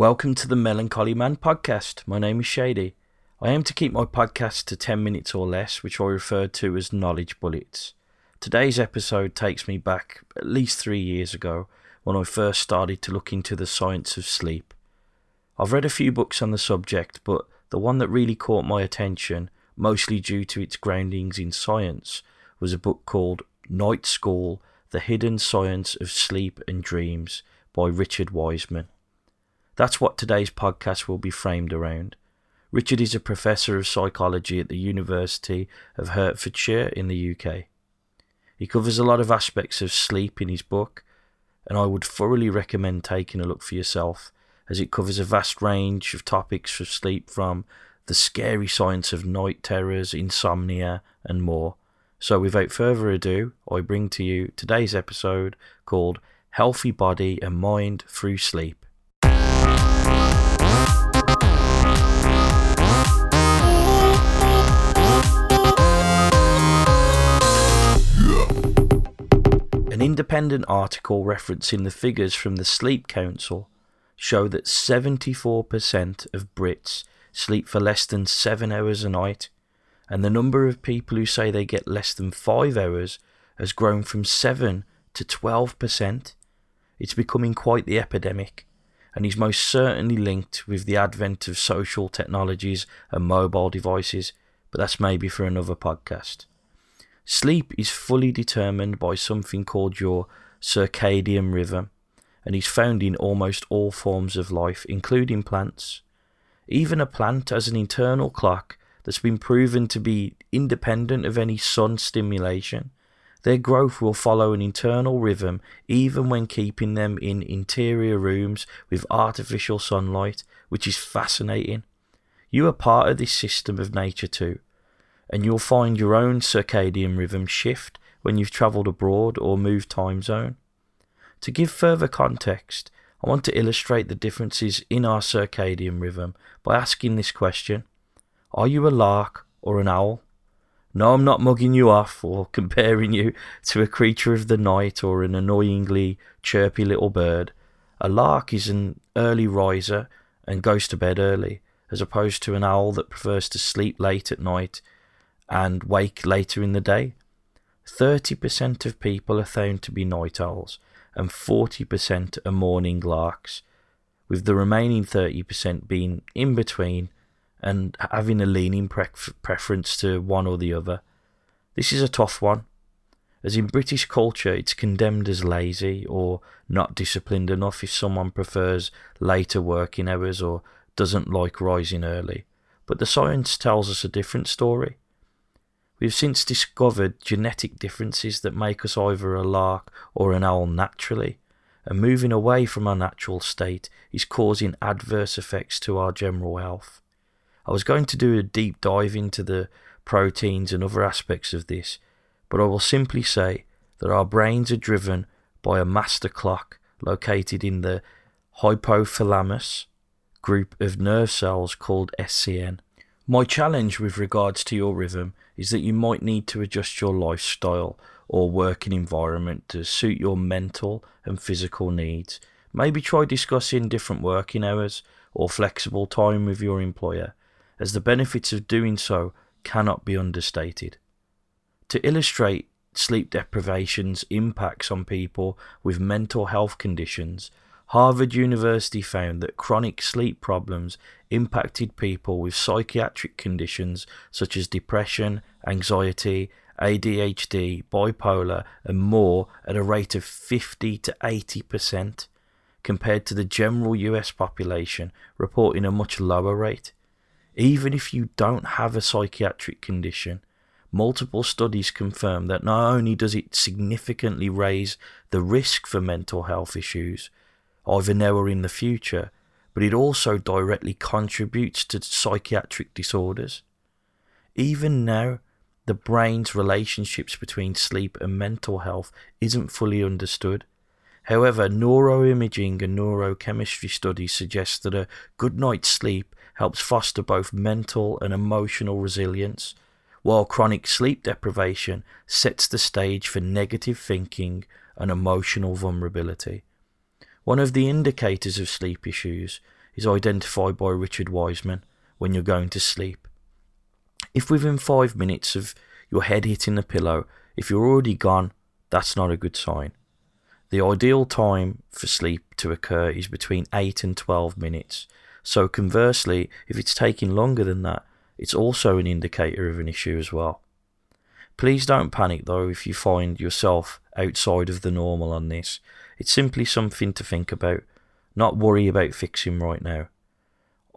Welcome to the Melancholy Man podcast. My name is Shady. I aim to keep my podcast to 10 minutes or less, which I refer to as knowledge bullets. Today's episode takes me back at least three years ago when I first started to look into the science of sleep. I've read a few books on the subject, but the one that really caught my attention, mostly due to its groundings in science, was a book called Night School The Hidden Science of Sleep and Dreams by Richard Wiseman. That's what today's podcast will be framed around. Richard is a professor of psychology at the University of Hertfordshire in the UK. He covers a lot of aspects of sleep in his book, and I would thoroughly recommend taking a look for yourself, as it covers a vast range of topics for sleep from the scary science of night terrors, insomnia, and more. So, without further ado, I bring to you today's episode called Healthy Body and Mind Through Sleep. Independent article referencing the figures from the Sleep Council show that 74% of Brits sleep for less than 7 hours a night, and the number of people who say they get less than 5 hours has grown from 7 to 12%. It's becoming quite the epidemic, and is most certainly linked with the advent of social technologies and mobile devices, but that's maybe for another podcast. Sleep is fully determined by something called your circadian rhythm and is found in almost all forms of life, including plants. Even a plant has an internal clock that's been proven to be independent of any sun stimulation. Their growth will follow an internal rhythm even when keeping them in interior rooms with artificial sunlight, which is fascinating. You are part of this system of nature too and you'll find your own circadian rhythm shift when you've travelled abroad or moved time zone. To give further context, I want to illustrate the differences in our circadian rhythm by asking this question Are you a lark or an owl? No, I'm not mugging you off or comparing you to a creature of the night or an annoyingly chirpy little bird. A lark is an early riser and goes to bed early, as opposed to an owl that prefers to sleep late at night and wake later in the day. 30% of people are found to be night owls, and 40% are morning larks, with the remaining 30% being in between and having a leaning pre- preference to one or the other. This is a tough one, as in British culture it's condemned as lazy or not disciplined enough if someone prefers later working hours or doesn't like rising early. But the science tells us a different story. We've since discovered genetic differences that make us either a lark or an owl naturally, and moving away from our natural state is causing adverse effects to our general health. I was going to do a deep dive into the proteins and other aspects of this, but I will simply say that our brains are driven by a master clock located in the hypothalamus group of nerve cells called SCN. My challenge with regards to your rhythm is that you might need to adjust your lifestyle or working environment to suit your mental and physical needs. Maybe try discussing different working hours or flexible time with your employer, as the benefits of doing so cannot be understated. To illustrate sleep deprivation's impacts on people with mental health conditions, Harvard University found that chronic sleep problems impacted people with psychiatric conditions such as depression, anxiety, ADHD, bipolar, and more at a rate of 50 to 80%, compared to the general US population reporting a much lower rate. Even if you don't have a psychiatric condition, multiple studies confirm that not only does it significantly raise the risk for mental health issues, either now or in the future, but it also directly contributes to psychiatric disorders. Even now, the brain's relationships between sleep and mental health isn't fully understood. However, neuroimaging and neurochemistry studies suggest that a good night's sleep helps foster both mental and emotional resilience, while chronic sleep deprivation sets the stage for negative thinking and emotional vulnerability. One of the indicators of sleep issues is identified by Richard Wiseman when you're going to sleep. If within five minutes of your head hitting the pillow, if you're already gone, that's not a good sign. The ideal time for sleep to occur is between 8 and 12 minutes. So, conversely, if it's taking longer than that, it's also an indicator of an issue as well. Please don't panic though if you find yourself outside of the normal on this. It's simply something to think about, not worry about fixing right now.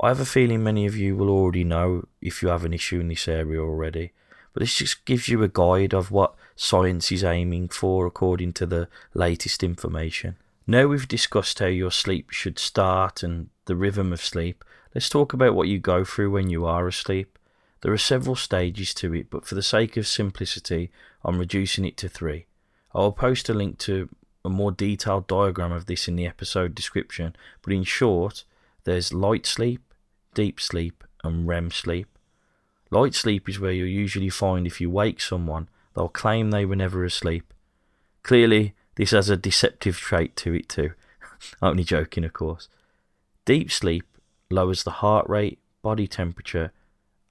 I have a feeling many of you will already know if you have an issue in this area already, but this just gives you a guide of what science is aiming for according to the latest information. Now we've discussed how your sleep should start and the rhythm of sleep, let's talk about what you go through when you are asleep. There are several stages to it, but for the sake of simplicity, I'm reducing it to three. I will post a link to a more detailed diagram of this in the episode description, but in short, there's light sleep, deep sleep, and REM sleep. Light sleep is where you'll usually find if you wake someone, they'll claim they were never asleep. Clearly, this has a deceptive trait to it too. Only joking, of course. Deep sleep lowers the heart rate, body temperature,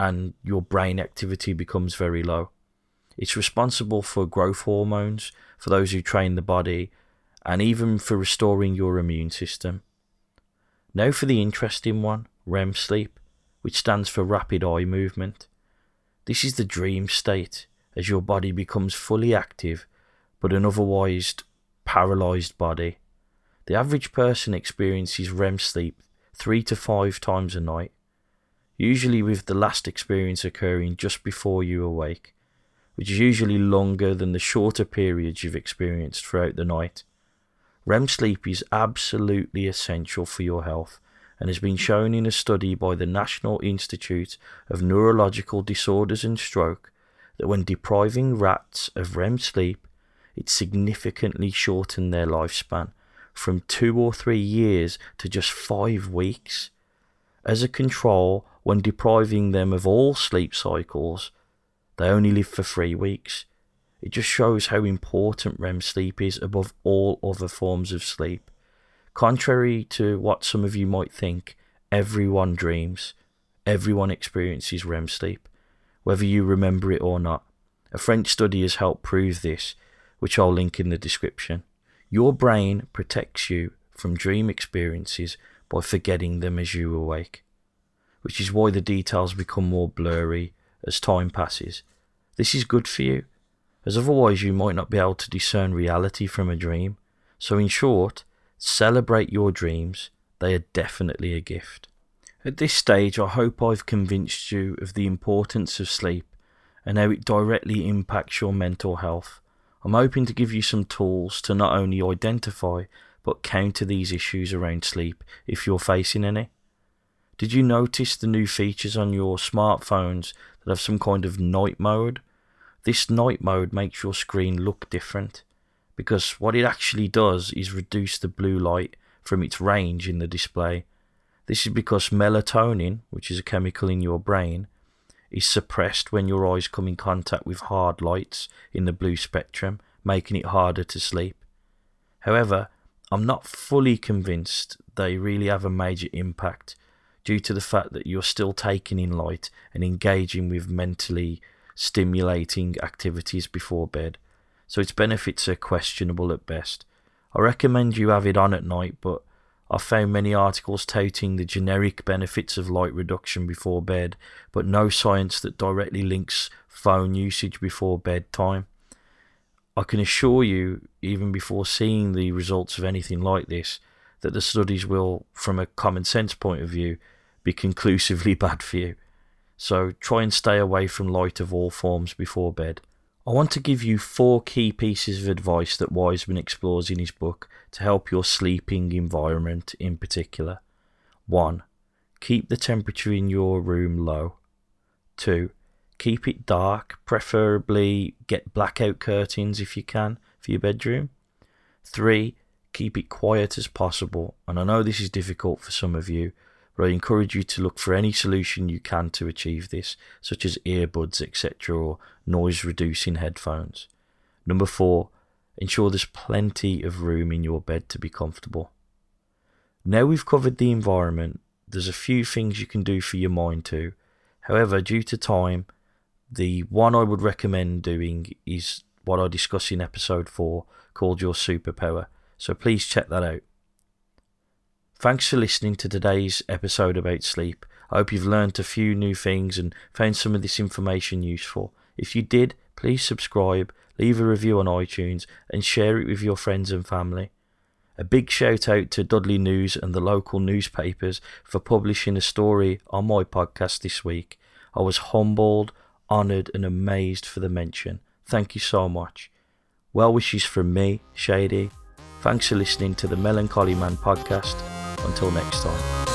and your brain activity becomes very low. It's responsible for growth hormones for those who train the body and even for restoring your immune system. Now for the interesting one REM sleep, which stands for rapid eye movement. This is the dream state as your body becomes fully active but an otherwise paralyzed body. The average person experiences REM sleep three to five times a night, usually with the last experience occurring just before you awake, which is usually longer than the shorter periods you've experienced throughout the night. REM sleep is absolutely essential for your health and has been shown in a study by the National Institute of Neurological Disorders and Stroke that when depriving rats of REM sleep, it significantly shortened their lifespan from two or three years to just five weeks. As a control, when depriving them of all sleep cycles, they only live for three weeks. It just shows how important REM sleep is above all other forms of sleep. Contrary to what some of you might think, everyone dreams, everyone experiences REM sleep, whether you remember it or not. A French study has helped prove this, which I'll link in the description. Your brain protects you from dream experiences by forgetting them as you awake, which is why the details become more blurry as time passes. This is good for you, as otherwise you might not be able to discern reality from a dream. So, in short, Celebrate your dreams, they are definitely a gift. At this stage, I hope I've convinced you of the importance of sleep and how it directly impacts your mental health. I'm hoping to give you some tools to not only identify but counter these issues around sleep if you're facing any. Did you notice the new features on your smartphones that have some kind of night mode? This night mode makes your screen look different because what it actually does is reduce the blue light from its range in the display. This is because melatonin, which is a chemical in your brain, is suppressed when your eyes come in contact with hard lights in the blue spectrum, making it harder to sleep. However, I'm not fully convinced they really have a major impact due to the fact that you're still taking in light and engaging with mentally stimulating activities before bed so its benefits are questionable at best. I recommend you have it on at night, but I've found many articles touting the generic benefits of light reduction before bed, but no science that directly links phone usage before bedtime. I can assure you, even before seeing the results of anything like this, that the studies will, from a common sense point of view, be conclusively bad for you. So try and stay away from light of all forms before bed. I want to give you four key pieces of advice that Wiseman explores in his book to help your sleeping environment in particular. 1. Keep the temperature in your room low. 2. Keep it dark, preferably get blackout curtains if you can for your bedroom. 3. Keep it quiet as possible, and I know this is difficult for some of you, I encourage you to look for any solution you can to achieve this, such as earbuds, etc., or noise reducing headphones. Number four, ensure there's plenty of room in your bed to be comfortable. Now we've covered the environment, there's a few things you can do for your mind too. However, due to time, the one I would recommend doing is what I discuss in episode 4 called Your Superpower. So please check that out. Thanks for listening to today's episode about sleep. I hope you've learned a few new things and found some of this information useful. If you did, please subscribe, leave a review on iTunes, and share it with your friends and family. A big shout out to Dudley News and the local newspapers for publishing a story on my podcast this week. I was humbled, honoured, and amazed for the mention. Thank you so much. Well wishes from me, Shady. Thanks for listening to the Melancholy Man podcast. Until next time.